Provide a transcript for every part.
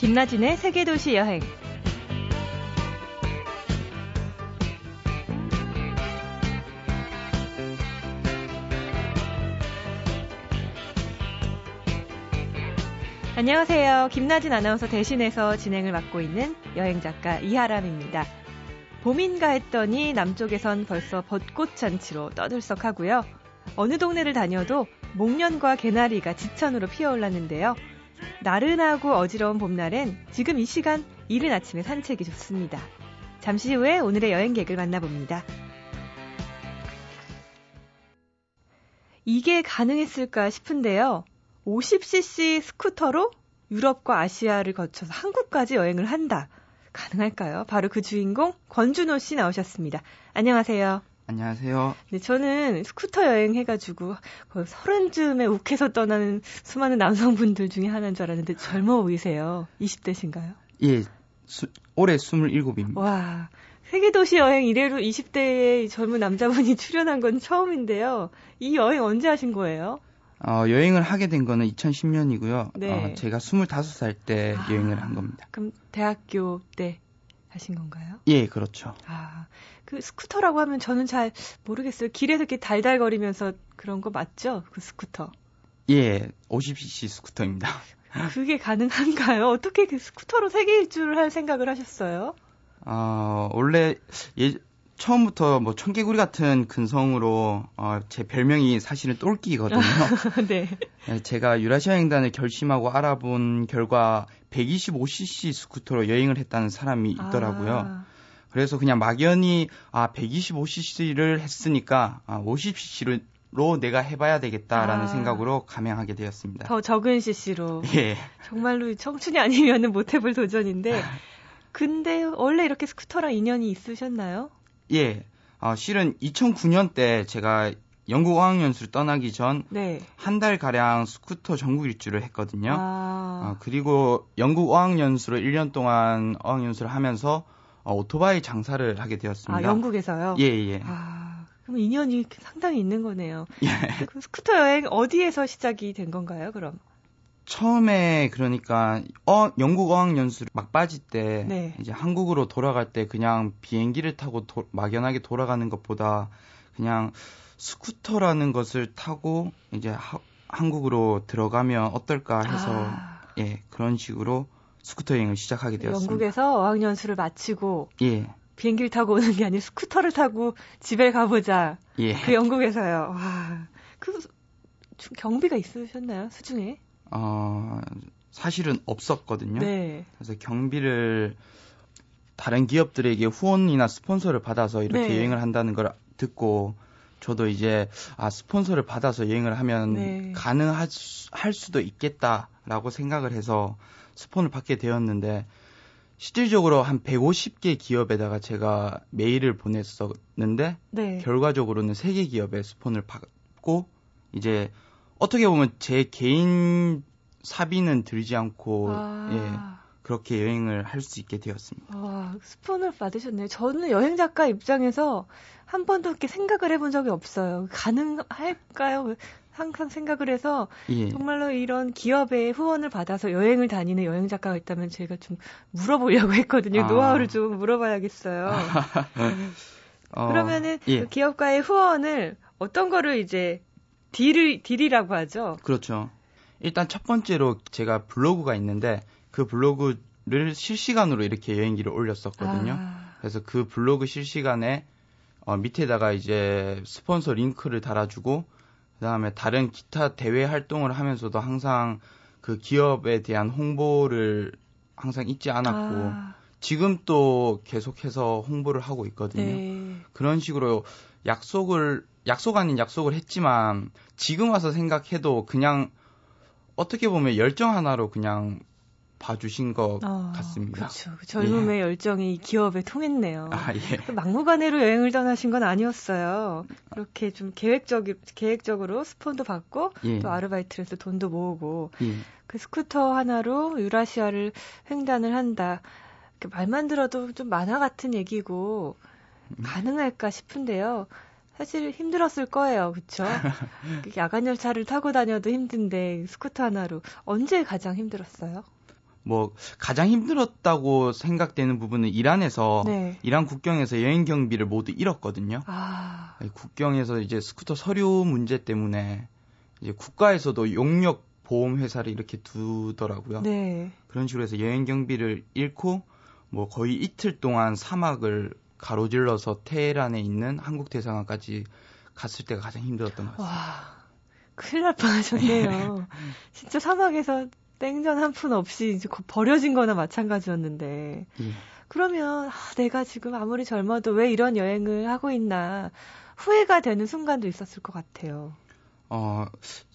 김나진의 세계도시 여행. 안녕하세요. 김나진 아나운서 대신해서 진행을 맡고 있는 여행작가 이하람입니다. 봄인가 했더니 남쪽에선 벌써 벚꽃 잔치로 떠들썩하고요. 어느 동네를 다녀도 목련과 개나리가 지천으로 피어올랐는데요. 나른하고 어지러운 봄날엔 지금 이 시간 이른 아침에 산책이 좋습니다. 잠시 후에 오늘의 여행객을 만나봅니다. 이게 가능했을까 싶은데요. 50cc 스쿠터로 유럽과 아시아를 거쳐서 한국까지 여행을 한다. 가능할까요? 바로 그 주인공 권준호 씨 나오셨습니다. 안녕하세요. 안녕하세요. 네, 저는 스쿠터 여행 해가지고 서른 쯤에 욱해서 떠나는 수많은 남성분들 중에 하나인 줄 알았는데 젊어 보이세요. 20대신가요? 예, 수, 올해 27입니다. 와, 세계도시 여행 이래로 20대의 젊은 남자분이 출연한 건 처음인데요. 이 여행 언제 하신 거예요? 어, 여행을 하게 된 거는 2010년이고요. 네. 어, 제가 25살 때 아, 여행을 한 겁니다. 그럼 대학교 때 하신 건가요? 예, 그렇죠. 아, 그 스쿠터라고 하면 저는 잘 모르겠어요. 길에서 이렇게 달달거리면서 그런 거 맞죠? 그 스쿠터. 예, 50cc 스쿠터입니다. 그게 가능한가요? 어떻게 그 스쿠터로 세계 일주를 할 생각을 하셨어요? 어, 원래 예, 처음부터 뭐 청개구리 같은 근성으로 어, 제 별명이 사실은 똘끼거든요. 네. 예, 제가 유라시아 횡단을 결심하고 알아본 결과 125cc 스쿠터로 여행을 했다는 사람이 있더라고요. 아, 그래서 그냥 막연히 아 125cc를 했으니까 아 50cc로 내가 해봐야 되겠다라는 아. 생각으로 감행하게 되었습니다. 더 적은 CC로. 예, 정말로 청춘이 아니면 못 해볼 도전인데. 근데 원래 이렇게 스쿠터랑 인연이 있으셨나요? 예. 어, 실은 2009년 때 제가 영국 어학연수를 떠나기 전 네. 한달 가량 스쿠터 전국 일주를 했거든요. 아, 어, 그리고 영국 어학연수로 1년 동안 어학연수를 하면서 어, 오토바이 장사를 하게 되었습니다. 아, 영국에서요? 예, 예. 아, 그럼 인연이 상당히 있는 거네요. 예. 그 스쿠터 여행 어디에서 시작이 된 건가요, 그럼? 처음에 그러니까 어 영국 어학 연수를 막바지 때 네. 이제 한국으로 돌아갈 때 그냥 비행기를 타고 도- 막연하게 돌아가는 것보다 그냥 스쿠터라는 것을 타고 이제 하- 한국으로 들어가면 어떨까 해서 아, 예 그런 식으로 스쿠터 여행을 시작하게 되었습니다. 영국에서 어학연수를 마치고 예 비행기를 타고 오는 게 아니라 스쿠터를 타고 집에 가보자. 예. 그 영국에서요. 와, 그 수- 경비가 있으셨나요? 수중에? 어 사실은 없었거든요. 네. 그래서 경비를 다른 기업들에게 후원이나 스폰서를 받아서 이렇게 네. 여행을 한다는 걸 듣고 저도 이제 아 스폰서를 받아서 여행을 하면 네. 가능할 할 수도 있겠다라고 생각을 해서 스폰을 받게 되었는데 실질적으로 한 150개 기업에다가 제가 메일을 보냈었는데 네. 결과적으로는 세개 기업의 스폰을 받고 이제 어떻게 보면 제 개인 사비는 들지 않고 예 아, 그렇게 여행을 할 수 있게 되었습니다. 와, 스폰을 받으셨네요. 저는 여행 작가 입장에서 한 번도 그렇게 생각을 해본 적이 없어요. 가능할까요? 항상 생각을 해서 예. 정말로 이런 기업의 후원을 받아서 여행을 다니는 여행 작가가 있다면 제가 좀 물어보려고 했거든요. 아. 노하우를 좀 물어봐야겠어요. 어, 그러면은 예그 기업가의 후원을 어떤 거를 이제 deal을 deal이라고 하죠. 그렇죠. 일단 첫 번째로 제가 블로그가 있는데 그 블로그를 실시간으로 이렇게 여행기를 올렸었거든요. 아, 그래서 그 블로그 실시간에 어, 밑에다가 이제 스폰서 링크를 달아주고 그다음에 다른 기타 대외 활동을 하면서도 항상 그 기업에 대한 홍보를 항상 잊지 않았고 아, 지금 또 계속해서 홍보를 하고 있거든요. 네. 그런 식으로 약속을 약속 아닌 약속을 했지만 지금 와서 생각해도 그냥 어떻게 보면 열정 하나로 그냥 봐주신 것 어, 같습니다. 그렇죠. 그 젊음의 열정이 이 기업에 통했네요. 아 예. 그 막무가내로 여행을 떠나신 건 아니었어요. 그렇게 좀 계획적, 계획적으로 스폰도 받고 예. 또 아르바이트를 해서 돈도 모으고 예. 그 스쿠터 하나로 유라시아를 횡단을 한다. 그 말만 들어도 좀 만화 같은 얘기고 음. 가능할까 싶은데요. 사실 힘들었을 거예요. 그쵸? 그 야간 열차를 타고 다녀도 힘든데 스쿠터 하나로 언제 가장 힘들었어요? 뭐 가장 힘들었다고 생각되는 부분은 이란에서 네. 이란 국경에서 여행 경비를 모두 잃었거든요. 아, 국경에서 이제 스쿠터 서류 문제 때문에 이제 국가에서도 용역 보험 회사를 이렇게 두더라고요. 네. 그런 식으로 해서 여행 경비를 잃고 뭐 거의 이틀 동안 사막을 가로질러서 테헤란에 있는 한국 대사관까지 갔을 때가 가장 힘들었던 것 같아요. 와, 큰일 날 뻔하셨네요. 진짜 사막에서 땡전 한 푼 없이 이제 거- 버려진 거나 마찬가지였는데. 예. 그러면 아, 내가 지금 아무리 젊어도 왜 이런 여행을 하고 있나 후회가 되는 순간도 있었을 것 같아요. 어,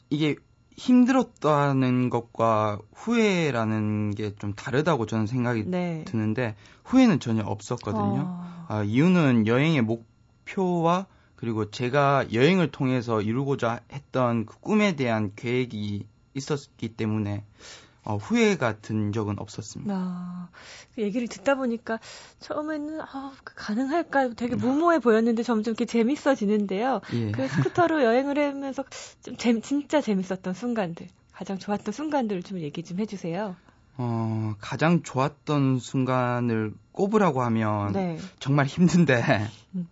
이게 힘들었다는 것과 후회라는 게 좀 다르다고 저는 생각이 네. 드는데 후회는 전혀 없었거든요. 어, 아, 이유는 여행의 목표와 그리고 제가 여행을 통해서 이루고자 했던 그 꿈에 대한 계획이 있었기 때문에 어, 후회가 든 적은 없었습니다. 나, 그 얘기를 듣다 보니까 처음에는 아, 그 가능할까 되게 무모해 보였는데 점점 이렇게 재밌어지는데요. 예. 그 스쿠터로 여행을 하면서 좀 재, 진짜 재밌었던 순간들, 가장 좋았던 순간들을 좀 얘기 좀 해주세요. 어, 가장 좋았던 순간을 꼽으라고 하면 네. 정말 힘든데 음.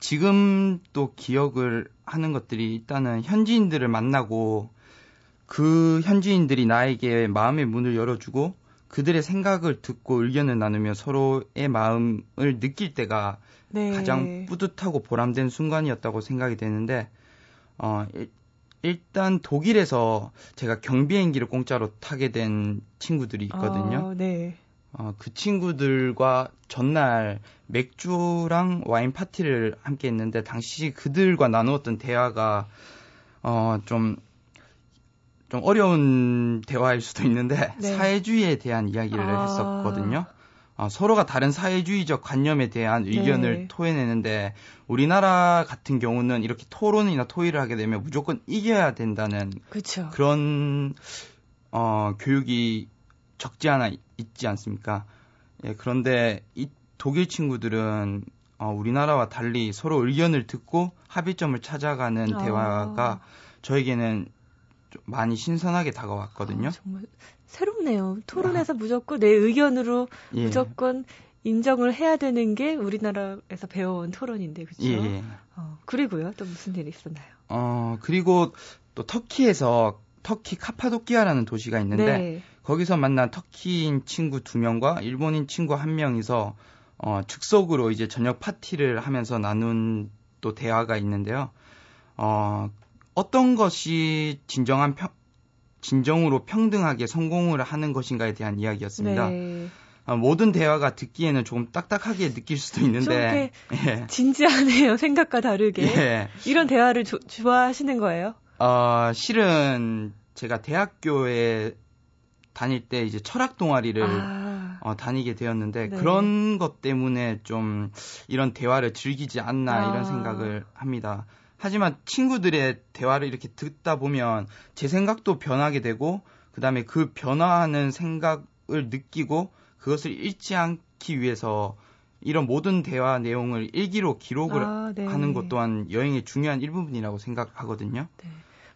지금 또 기억을 하는 것들이 일단은 현지인들을 만나고 그 현지인들이 나에게 마음의 문을 열어주고 그들의 생각을 듣고 의견을 나누며 서로의 마음을 느낄 때가 네. 가장 뿌듯하고 보람된 순간이었다고 생각이 되는데 어 일, 일단 독일에서 제가 경비행기를 공짜로 타게 된 친구들이 있거든요. 아, 네. 어, 그 친구들과 전날 맥주랑 와인 파티를 함께 했는데 당시 그들과 나누었던 대화가 어, 좀, 좀 어려운 대화일 수도 있는데 네. 사회주의에 대한 이야기를 아. 했었거든요. 어, 서로가 다른 사회주의적 관념에 대한 의견을 네. 토해내는데 우리나라 같은 경우는 이렇게 토론이나 토의를 하게 되면 무조건 이겨야 된다는 그렇죠. 그런 어, 교육이 적지 않아 있지 않습니까? 예, 그런데 이 독일 친구들은 어, 우리나라와 달리 서로 의견을 듣고 합의점을 찾아가는 아. 대화가 저에게는 좀 많이 신선하게 다가왔거든요. 아, 정말 새롭네요. 토론에서 무조건 내 의견으로 예. 무조건 인정을 해야 되는 게 우리나라에서 배워온 토론인데, 그렇죠? 예, 예. 어, 그리고요, 또 무슨 일이 있었나요? 어, 그리고 또 터키에서 터키 카파도키아라는 도시가 있는데 네. 거기서 만난 터키인 친구 두 명과 일본인 친구 한 명이서 어, 즉석으로 이제 저녁 파티를 하면서 나눈 또 대화가 있는데요. 어, 어떤 것이 진정한 평, 진정으로 평등하게 성공을 하는 것인가에 대한 이야기였습니다. 네. 어, 모든 대화가 듣기에는 조금 딱딱하게 느낄 수도 있는데, 예. 진지하네요, 생각과 다르게. 예. 이런 대화를 조- 좋아하시는 거예요? 어, 실은 제가 대학교에 다닐 때 이제 철학 동아리를 아, 어, 다니게 되었는데 네. 그런 것 때문에 좀 이런 대화를 즐기지 않나 아. 이런 생각을 합니다. 하지만 친구들의 대화를 이렇게 듣다 보면 제 생각도 변하게 되고 그다음에 그 변화하는 생각을 느끼고 그것을 잃지 않기 위해서 이런 모든 대화 내용을 일기로 기록을 아, 네. 하는 것 또한 여행의 중요한 일부분이라고 생각하거든요. 네.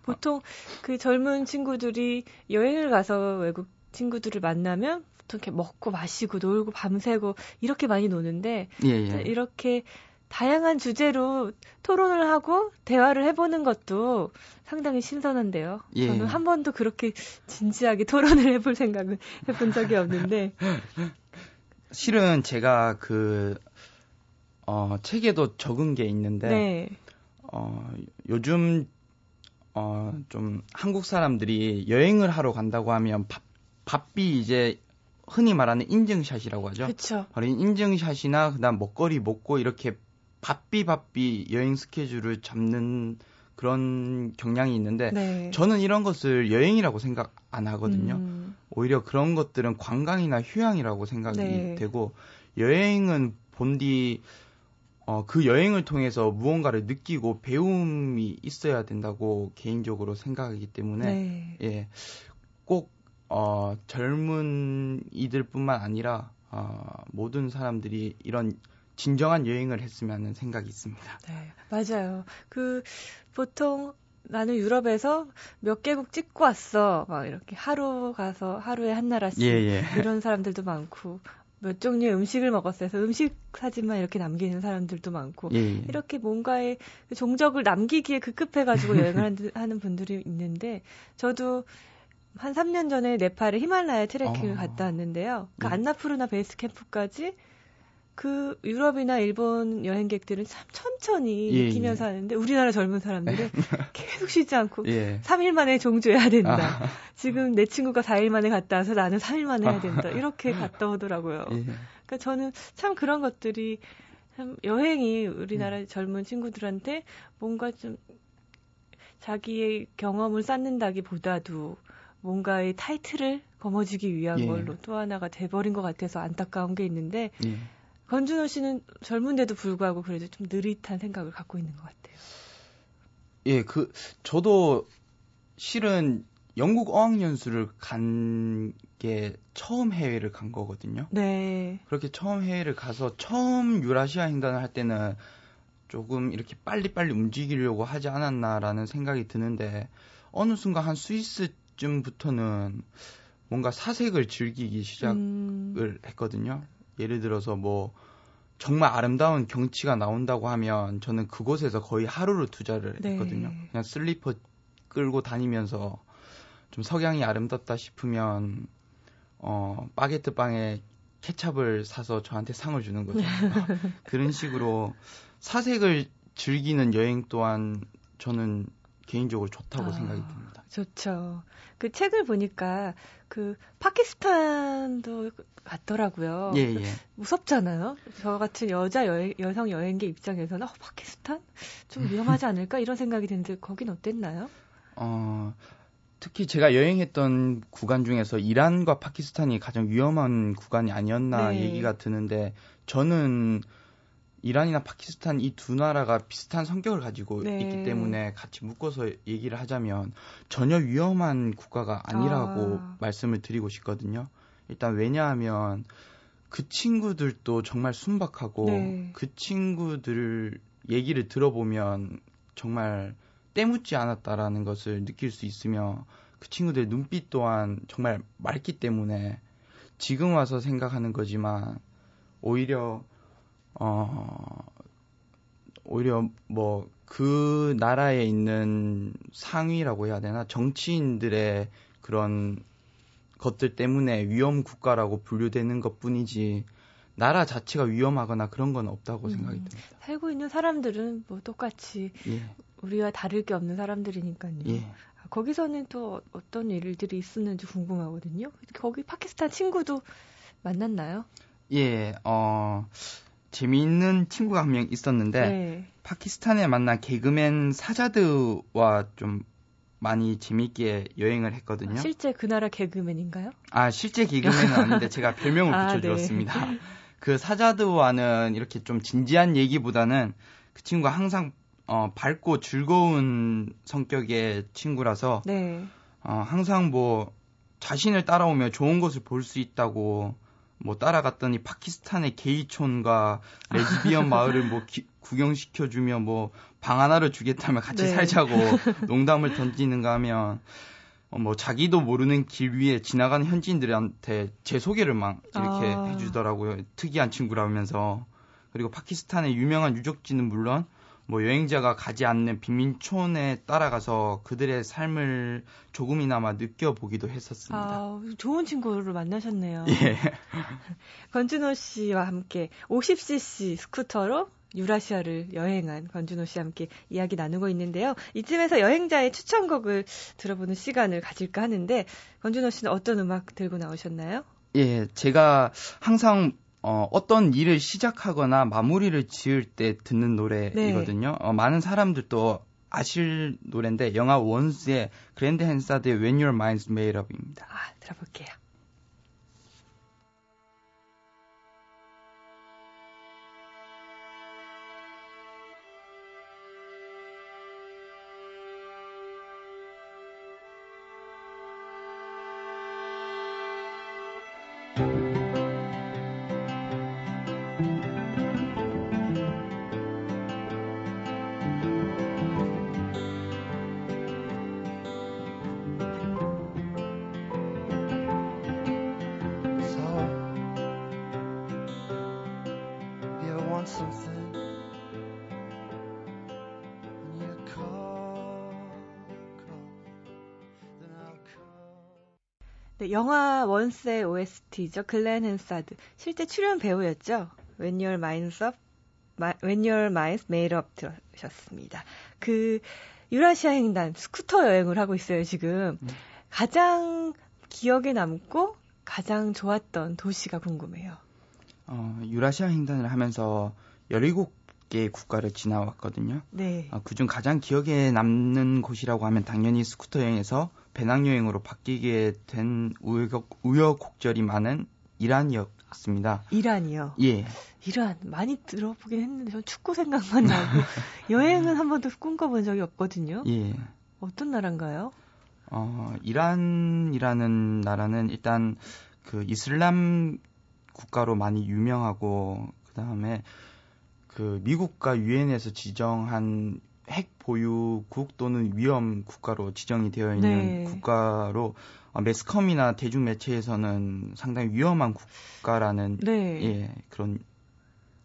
보통 그 젊은 친구들이 여행을 가서 외국 친구들을 만나면 보통 이렇게 먹고 마시고 놀고 밤새고 이렇게 많이 노는데 예, 예. 이렇게 다양한 주제로 토론을 하고 대화를 해보는 것도 상당히 신선한데요. 예. 저는 한 번도 그렇게 진지하게 토론을 해볼 생각은 해본 적이 없는데. 실은 제가 그, 어, 책에도 적은 게 있는데, 네. 어, 요즘, 어, 좀 한국 사람들이 여행을 하러 간다고 하면 밥, 밥비 이제 흔히 말하는 인증샷이라고 하죠. 그렇죠. 바로 이 인증샷이나 그다음 먹거리 먹고 이렇게 바삐 바삐 여행 스케줄을 잡는 그런 경향이 있는데 네. 저는 이런 것을 여행이라고 생각 안 하거든요. 음, 오히려 그런 것들은 관광이나 휴양이라고 생각이 네. 되고 여행은 본디 어, 그 여행을 통해서 무언가를 느끼고 배움이 있어야 된다고 개인적으로 생각하기 때문에 네. 예, 꼭 어, 젊은 이들뿐만 아니라 어, 모든 사람들이 이런 진정한 여행을 했으면 하는 생각이 있습니다. 네, 맞아요. 그 보통 나는 유럽에서 몇 개국 찍고 왔어. 막 이렇게 하루 가서 하루에 한 나라씩 예, 예. 이런 사람들도 많고 몇 종류의 음식을 먹었어요. 그래서 음식 사진만 이렇게 남기는 사람들도 많고 예, 예. 이렇게 뭔가의 그 종적을 남기기에 급급해가지고 여행을 하는 분들이 있는데 저도 한 3년 전에 네팔의 히말라야 트레킹을 어. 갔다 왔는데요. 그 네. 안나푸르나 베이스 캠프까지 그 유럽이나 일본 여행객들은 참 천천히 예, 느끼면서 하는데 우리나라 젊은 사람들은 계속 쉬지 않고 예. 3일 만에 종주해야 된다. 아, 지금 내 친구가 4일 만에 갔다 와서 나는 3일 만에 해야 된다. 이렇게 갔다 오더라고요. 예. 그러니까 저는 참 그런 것들이 참 여행이 우리나라 음. 젊은 친구들한테 뭔가 좀 자기의 경험을 쌓는다기보다도 뭔가의 타이틀을 거머쥐기 위한 예. 걸로 또 하나가 돼버린 것 같아서 안타까운 게 있는데 예. 권준호 씨는 젊은데도 불구하고 그래도 좀 느릿한 생각을 갖고 있는 것 같아요. 예, 그 저도 실은 영국 어학 연수를 간 게 처음 해외를 간 거거든요. 네. 그렇게 처음 해외를 가서 처음 유라시아 횡단을 할 때는 조금 이렇게 빨리빨리 움직이려고 하지 않았나라는 생각이 드는데 어느 순간 한 스위스쯤부터는 뭔가 사색을 즐기기 시작을 음, 했거든요. 예를 들어서 뭐 정말 아름다운 경치가 나온다고 하면 저는 그곳에서 거의 하루를 투자를 네. 했거든요. 그냥 슬리퍼 끌고 다니면서 좀 석양이 아름답다 싶으면 어 바게트 빵에 케찹을 사서 저한테 상을 주는 거죠. 그런 식으로 사색을 즐기는 여행 또한 저는 개인적으로 좋다고 아. 생각이 듭니다. 좋죠. 그 책을 보니까 그 파키스탄도 갔더라고요. 예, 예. 무섭잖아요. 저 같은 여자 여행, 여성 여행객 입장에서는 어, 파키스탄 좀 위험하지 않을까 이런 생각이 드는데 거긴 어땠나요? 어, 특히 제가 여행했던 구간 중에서 이란과 파키스탄이 가장 위험한 구간이 아니었나 네. 얘기가 드는데 저는 이란이나 파키스탄 이 두 나라가 비슷한 성격을 가지고 네. 있기 때문에 같이 묶어서 얘기를 하자면 전혀 위험한 국가가 아니라고 아. 말씀을 드리고 싶거든요. 일단 왜냐하면 그 친구들도 정말 순박하고 네. 그 친구들 얘기를 들어보면 정말 때묻지 않았다라는 것을 느낄 수 있으며 그 친구들의 눈빛 또한 정말 맑기 때문에 지금 와서 생각하는 거지만 오히려 어 오히려 뭐 그 나라에 있는 상위라고 해야 되나 정치인들의 그런 것들 때문에 위험 국가라고 분류되는 것 뿐이지 나라 자체가 위험하거나 그런 건 없다고 음. 생각이 듭니다. 살고 있는 사람들은 뭐 똑같이 예, 우리와 다를 게 없는 사람들이니까요. 예. 아, 거기서는 또 어떤 일들이 있었는지 궁금하거든요. 거기 파키스탄 친구도 만났나요? 예, 어, 재미있는 친구가 한 명 있었는데, 네. 파키스탄에 만난 개그맨 사자드와 좀 많이 재미있게 여행을 했거든요. 실제 그 나라 개그맨인가요? 아, 실제 개그맨은 아닌데 제가 별명을 아, 붙여주었습니다. 그 사자드와는 이렇게 좀 진지한 얘기보다는 그 친구가 항상 어, 밝고 즐거운 성격의 친구라서 네. 어, 항상 뭐 자신을 따라오며 좋은 것을 볼 수 있다고 뭐 따라갔더니 파키스탄의 게이촌과 레즈비언 마을을 뭐 기- 구경시켜주며 뭐 방 하나를 주겠다며 같이 네. 살자고 농담을 던지는가 하면 어, 뭐 자기도 모르는 길 위에 지나가는 현지인들한테 제 소개를 막 이렇게 아. 해주더라고요. 특이한 친구라면서 그리고 파키스탄의 유명한 유적지는 물론 뭐 여행자가 가지 않는 빈민촌에 따라가서 그들의 삶을 조금이나마 느껴보기도 했었습니다. 아, 좋은 친구를 만나셨네요. 예. 권준호 씨와 함께 50cc 스쿠터로 유라시아를 여행한 권준호 씨와 함께 이야기 나누고 있는데요. 이쯤에서 여행자의 추천곡을 들어보는 시간을 가질까 하는데 권준호 씨는 어떤 음악 들고 나오셨나요? 예, 제가 항상 어, 어떤 일을 시작하거나 마무리를 지을 때 듣는 노래이거든요. 어, 많은 사람들도 아실 노래인데 영화 원스의 그랜드 헨사드의 When Your Mind's Made Up입니다. 아, 들어볼게요. 영화 Once의 OST죠. 글렌 한사드. 실제 출연 배우였죠. When Your Mind's Up, Ma- When Your Mind's Made Up 들으셨습니다. 그 유라시아 횡단 스쿠터 여행을 하고 있어요, 지금. 네. 가장 기억에 남고 가장 좋았던 도시가 궁금해요. 어, 유라시아 횡단을 하면서 17개의 국가를 지나왔거든요. 네. 어, 그중 가장 기억에 남는 곳이라고 하면 당연히 스쿠터 여행에서 배낭여행으로 바뀌게 된 우여곡, 우여곡절이 많은 이란이었습니다. 이란이요. 예. 이란 많이 들어보긴 했는데 전 축구 생각만 나고 여행은 한 번도 꿈꿔본 적이 없거든요. 예. 어떤 나라인가요? 어, 이란이라는 나라는 일단 그 이슬람 국가로 많이 유명하고 그다음에 그 미국과 유엔에서 지정한 핵 보유국 또는 위험 국가로 지정이 되어 있는 네. 국가로 어, 매스컴이나 대중 매체에서는 상당히 위험한 국가라는 네. 예, 그런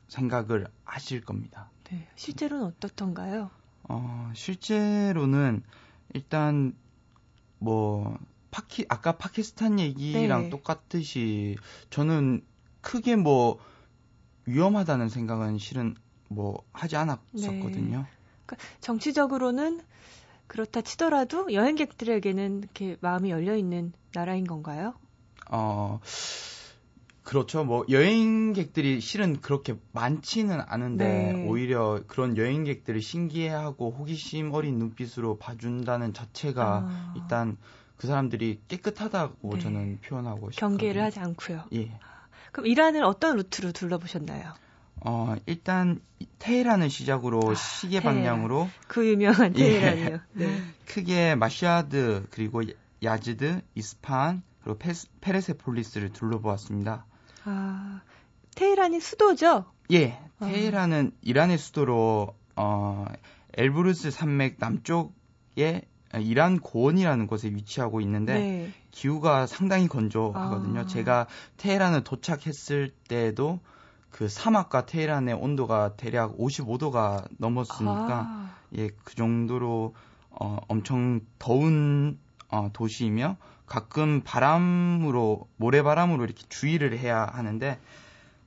생각을 하실 겁니다. 네. 실제로는 어떻던가요? 어, 실제로는 일단 뭐 파키 아까 파키스탄 얘기랑 네. 똑같듯이 저는 크게 뭐 위험하다는 생각은 실은 뭐 하지 않았었거든요. 정치적으로는 그렇다 치더라도 여행객들에게는 이렇게 마음이 열려 있는 나라인 건가요? 어 그렇죠. 뭐 여행객들이 실은 그렇게 많지는 않은데 네. 오히려 그런 여행객들을 신기해하고 호기심 어린 눈빛으로 봐준다는 자체가 아, 일단 그 사람들이 깨끗하다고 네. 저는 표현하고 싶어요. 경계를 하지 않고요. 예. 그럼 이란을 어떤 루트로 둘러보셨나요? 어, 일단 테헤란을 시작으로 아, 시계 테헤란. 방향으로 그 유명한 예. 테헤란이요. 네. 크게 마시아드 그리고 야즈드, 이스파한 그리고 페스, 페레세폴리스를 둘러보았습니다. 아, 테헤란이 수도죠? 예, 아. 테헤란은 이란의 수도로 어, 엘브루스 산맥 남쪽에 이란 고원이라는 곳에 위치하고 있는데 네. 기후가 상당히 건조하거든요. 아. 제가 테헤란을 도착했을 때도 그 사막과 테헤란의 온도가 대략 55도가 넘었으니까 아, 예, 그 정도로 어, 엄청 더운 어, 도시이며 가끔 바람으로 모래바람으로 이렇게 주의를 해야 하는데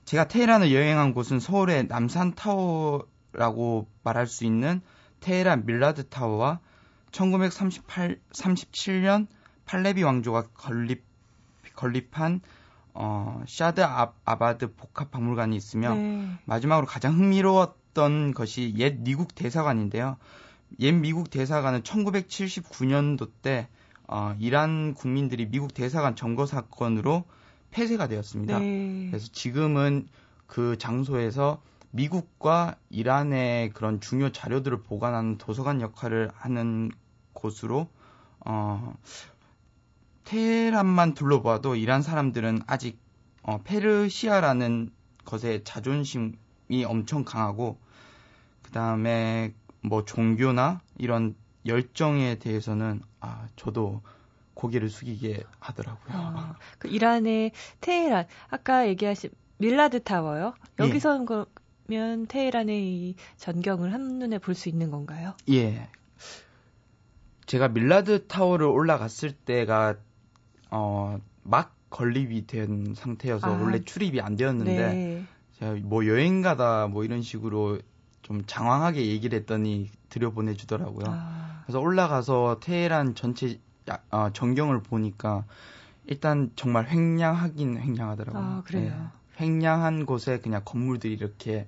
제가 테헤란을 여행한 곳은 서울의 남산 타워라고 말할 수 있는 테헤란 밀라드 타워와 1938 37년 팔레비 왕조가 건립 건립한 어, 샤드 아, 아바드 복합 박물관이 있으며 네. 마지막으로 가장 흥미로웠던 것이 옛 미국 대사관인데요. 옛 미국 대사관은 1979년도 때 어, 이란 국민들이 미국 대사관 점거 사건으로 폐쇄가 되었습니다. 네. 그래서 지금은 그 장소에서 미국과 이란의 그런 중요 자료들을 보관하는 도서관 역할을 하는 곳으로 어, 테헤란만 둘러봐도 이란 사람들은 아직 어, 페르시아라는 것에 자존심이 엄청 강하고 그 다음에 뭐 종교나 이런 열정에 대해서는 아 저도 고개를 숙이게 하더라고요. 아, 그 이란의 테헤란 아까 얘기하신 밀라드 타워요. 예. 여기서 그러면 테헤란의 이 전경을 한눈에 볼 수 있는 건가요? 예. 제가 밀라드 타워를 올라갔을 때가 어, 막 건립이 된 상태여서 아. 원래 출입이 안 되었는데 네. 제가 뭐 여행 가다 뭐 이런 식으로 좀 장황하게 얘기를 했더니 들여보내 주더라고요. 아, 그래서 올라가서 테헤란 전체 야- 어, 전경을 보니까 일단 정말 횡량하긴 횡량하더라고요. 아, 그래요? 네. 횡량한 곳에 그냥 건물들이 이렇게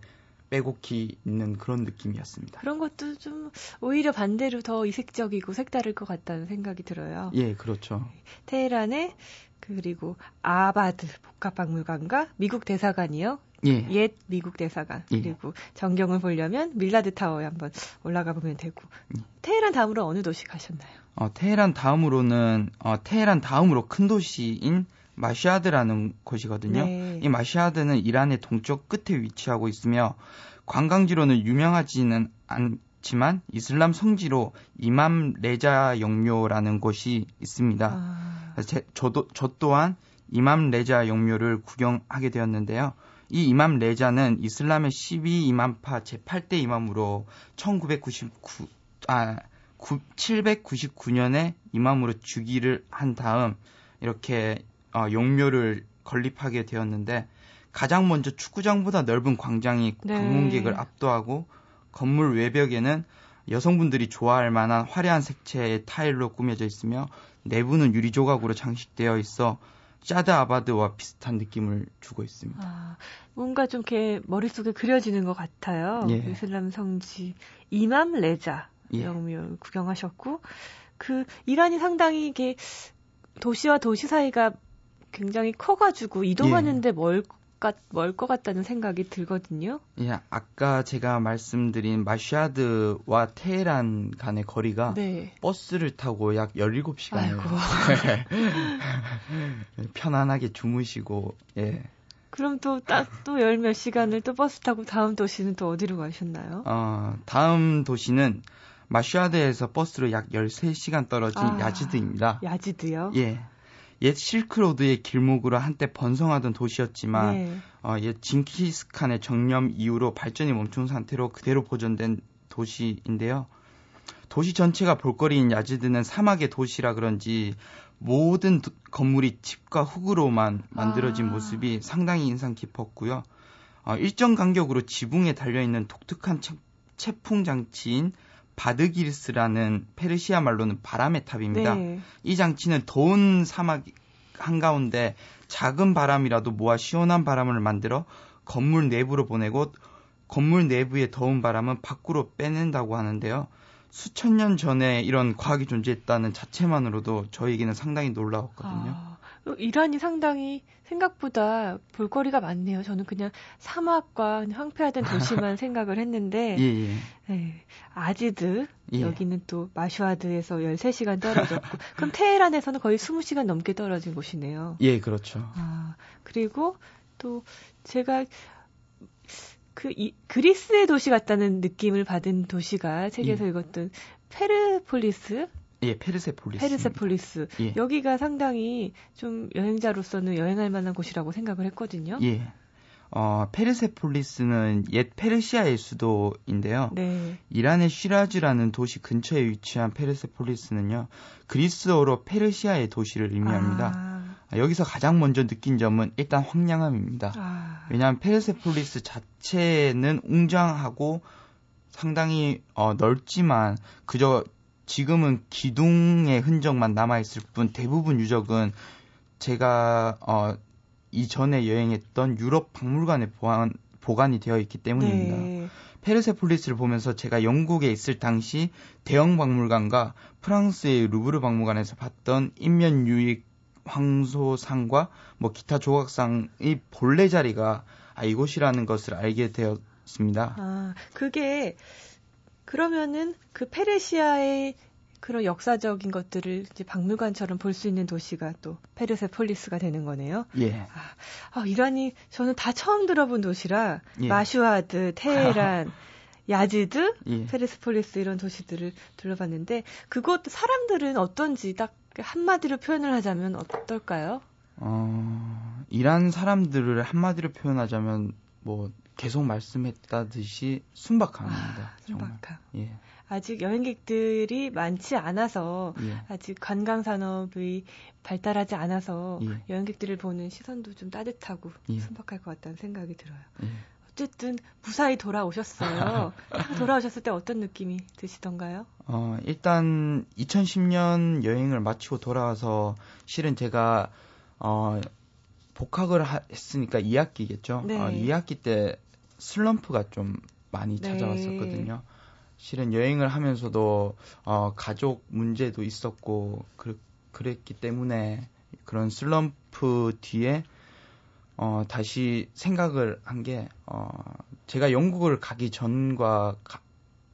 빼곡히 있는 그런 느낌이었습니다. 그런 것도 좀 오히려 반대로 더 이색적이고 색다를 것 같다는 생각이 들어요. 예, 그렇죠. 테헤란의 그리고 아바드 복합박물관과 미국 대사관이요. 예. 옛 미국 대사관 예. 그리고 전경을 보려면 밀라드 타워에 한번 올라가 보면 되고 음. 테헤란 다음으로 어느 도시 가셨나요? 어, 테헤란 다음으로는 어, 테헤란 다음으로 큰 도시인 마시아드라는 곳이거든요. 네. 이 마시아드는 이란의 동쪽 끝에 위치하고 있으며 관광지로는 유명하지는 않지만 이슬람 성지로 이맘 레자 영묘라는 곳이 있습니다. 아, 제, 저도 저 또한 이맘 레자 영묘를 구경하게 되었는데요. 이 이맘 레자는 이슬람의 12 이맘파 제8대 이맘으로 1999, 아, 9, 799년에 이맘으로 주기를 한 다음 이렇게 어, 용묘를 건립하게 되었는데 가장 먼저 축구장보다 넓은 광장이 네. 방문객을 압도하고 건물 외벽에는 여성분들이 좋아할 만한 화려한 색채의 타일로 꾸며져 있으며 내부는 유리 조각으로 장식되어 있어 샤드 아바드와 비슷한 느낌을 주고 있습니다. 아, 뭔가 좀 이렇게 머릿속에 그려지는 것 같아요. 예. 이슬람 성지 이맘 레자 예. 영묘 구경하셨고 그 이란이 상당히 이게 도시와 도시 사이가 굉장히 커가지고 이동하는데 멀것 것 같다는 생각이 들거든요. 예, 아까 제가 말씀드린 마샤드와 테헤란 간의 거리가 네. 버스를 타고 약 17시간을 아이고. 편안하게 주무시고 예. 그럼 또 딱 또 열 몇 시간을 또 버스 타고 다음 도시는 또 어디로 가셨나요? 어, 다음 도시는 마샤드에서 버스로 약 13시간 떨어진 아. 야지드입니다. 야지드요? 예. 옛 실크로드의 길목으로 한때 번성하던 도시였지만 네. 어, 옛 징키스칸의 정념 이후로 발전이 멈춘 상태로 그대로 보존된 도시인데요. 도시 전체가 볼거리인 야지드는 사막의 도시라 그런지 모든 도- 건물이 집과 흙으로만 만들어진 아. 모습이 상당히 인상 깊었고요. 어, 일정 간격으로 지붕에 달려있는 독특한 체, 체풍 장치인 바드기르스라는 페르시아 말로는 바람의 탑입니다. 네. 이 장치는 더운 사막 한가운데 작은 바람이라도 모아 시원한 바람을 만들어 건물 내부로 보내고 건물 내부의 더운 바람은 밖으로 빼낸다고 하는데요. 수천 년 전에 이런 과학이 존재했다는 자체만으로도 저에게는 상당히 놀라웠거든요. 아, 이란이 상당히 생각보다 볼거리가 많네요. 저는 그냥 사막과 황폐화된 도시만 생각을 했는데 예, 예. 네, 아지드 예. 여기는 또 마슈아드에서 13시간 떨어졌고 그럼 테헤란에서는 거의 20시간 넘게 떨어진 곳이네요. 예, 그렇죠. 아, 그리고 또 제가 그 이, 그리스의 도시 같다는 느낌을 받은 도시가 책에서 예. 읽었던 페르폴리스, 예, 페르세폴리스. 페르세폴리스. 예. 여기가 상당히 좀 여행자로서는 여행할 만한 곳이라고 생각을 했거든요. 예. 어, 페르세폴리스는 옛 페르시아의 수도인데요. 네. 이란의 쉬라즈라는 도시 근처에 위치한 페르세폴리스는요, 그리스어로 페르시아의 도시를 의미합니다. 아, 여기서 가장 먼저 느낀 점은 일단 황량함입니다. 아, 왜냐하면 페르세폴리스 자체는 웅장하고 상당히 어, 넓지만 그저 지금은 기둥의 흔적만 남아있을 뿐 대부분 유적은 제가 어, 이전에 여행했던 유럽 박물관에 보관, 보관이 되어 있기 때문입니다. 네. 페르세폴리스를 보면서 제가 영국에 있을 당시 대형 박물관과 프랑스의 루브르 박물관에서 봤던 인면 유익 황소상과 뭐 기타 조각상의 본래 자리가 아, 이곳이라는 것을 알게 되었습니다. 아, 그게 그러면은 그 페르시아의 그런 역사적인 것들을 이제 박물관처럼 볼 수 있는 도시가 또 페르세폴리스가 되는 거네요. 예. 아, 이란이 저는 다 처음 들어본 도시라 예. 마슈아드, 테헤란, 야지드, 예. 페르세폴리스 이런 도시들을 둘러봤는데 그곳 사람들은 어떤지 딱 한마디로 표현을 하자면 어떨까요? 어, 이란 사람들을 한마디로 표현하자면 뭐 계속 말씀했다듯이 순박합니다. 정말. 순박함. 예. 아직 여행객들이 많지 않아서 예. 아직 관광 산업이 발달하지 않아서 예. 여행객들을 보는 시선도 좀 따뜻하고 예. 순박할 것 같다는 생각이 들어요. 예. 어쨌든 무사히 돌아오셨어요. 돌아오셨을 때 어떤 느낌이 드시던가요? 어, 일단 2010년 여행을 마치고 돌아와서 실은 제가 어, 복학을 하- 했으니까 2학기겠죠. 네. 어, 2학기 때 슬럼프가 좀 많이 네. 찾아왔었거든요. 실은 여행을 하면서도 어, 가족 문제도 있었고 그, 그랬기 때문에 그런 슬럼프 뒤에 어, 다시 생각을 한 게 어, 제가 영국을 가기 전과 가-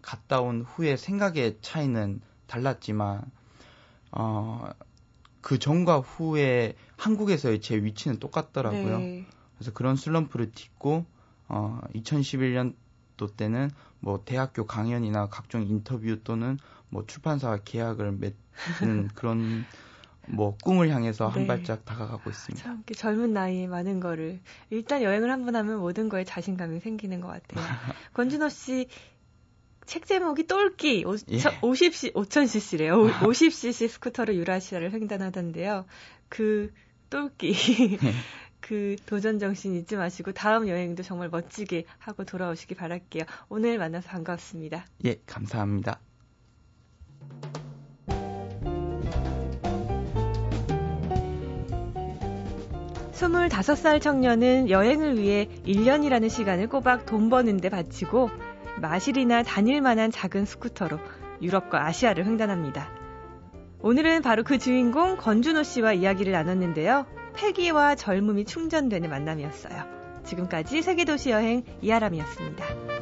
갔다 온 후에 생각의 차이는 달랐지만 어, 그 전과 후에 한국에서의 제 위치는 똑같더라고요. 네. 그래서 그런 슬럼프를 딛고 어, 2011년도 때는 뭐 대학교 강연이나 각종 인터뷰 또는 뭐 출판사와 계약을 맺는 그런 뭐 꿈을 향해서 한 네. 발짝 다가가고 있습니다. 참 젊은 나이에 많은 거를 일단 여행을 한 번 하면 모든 거에 자신감이 생기는 것 같아요. 권준호 씨 책 제목이 똘끼 오, 예. 50c 5000cc래요. 50cc 스쿠터로 유라시아를 횡단하던데요. 그 똘끼 네. 그 도전 정신 잊지 마시고 다음 여행도 정말 멋지게 하고 돌아오시기 바랄게요. 오늘 만나서 반가웠습니다. 예, 감사합니다. 스물다섯 살 청년은 여행을 위해 1년이라는 시간을 꼬박 돈 버는데 바치고 마실이나 다닐 만한 작은 스쿠터로 유럽과 아시아를 횡단합니다. 오늘은 바로 그 주인공 권준호 씨와 이야기를 나눴는데요. 패기와 젊음이 충전되는 만남이었어요. 지금까지 세계도시 여행 이하람이었습니다.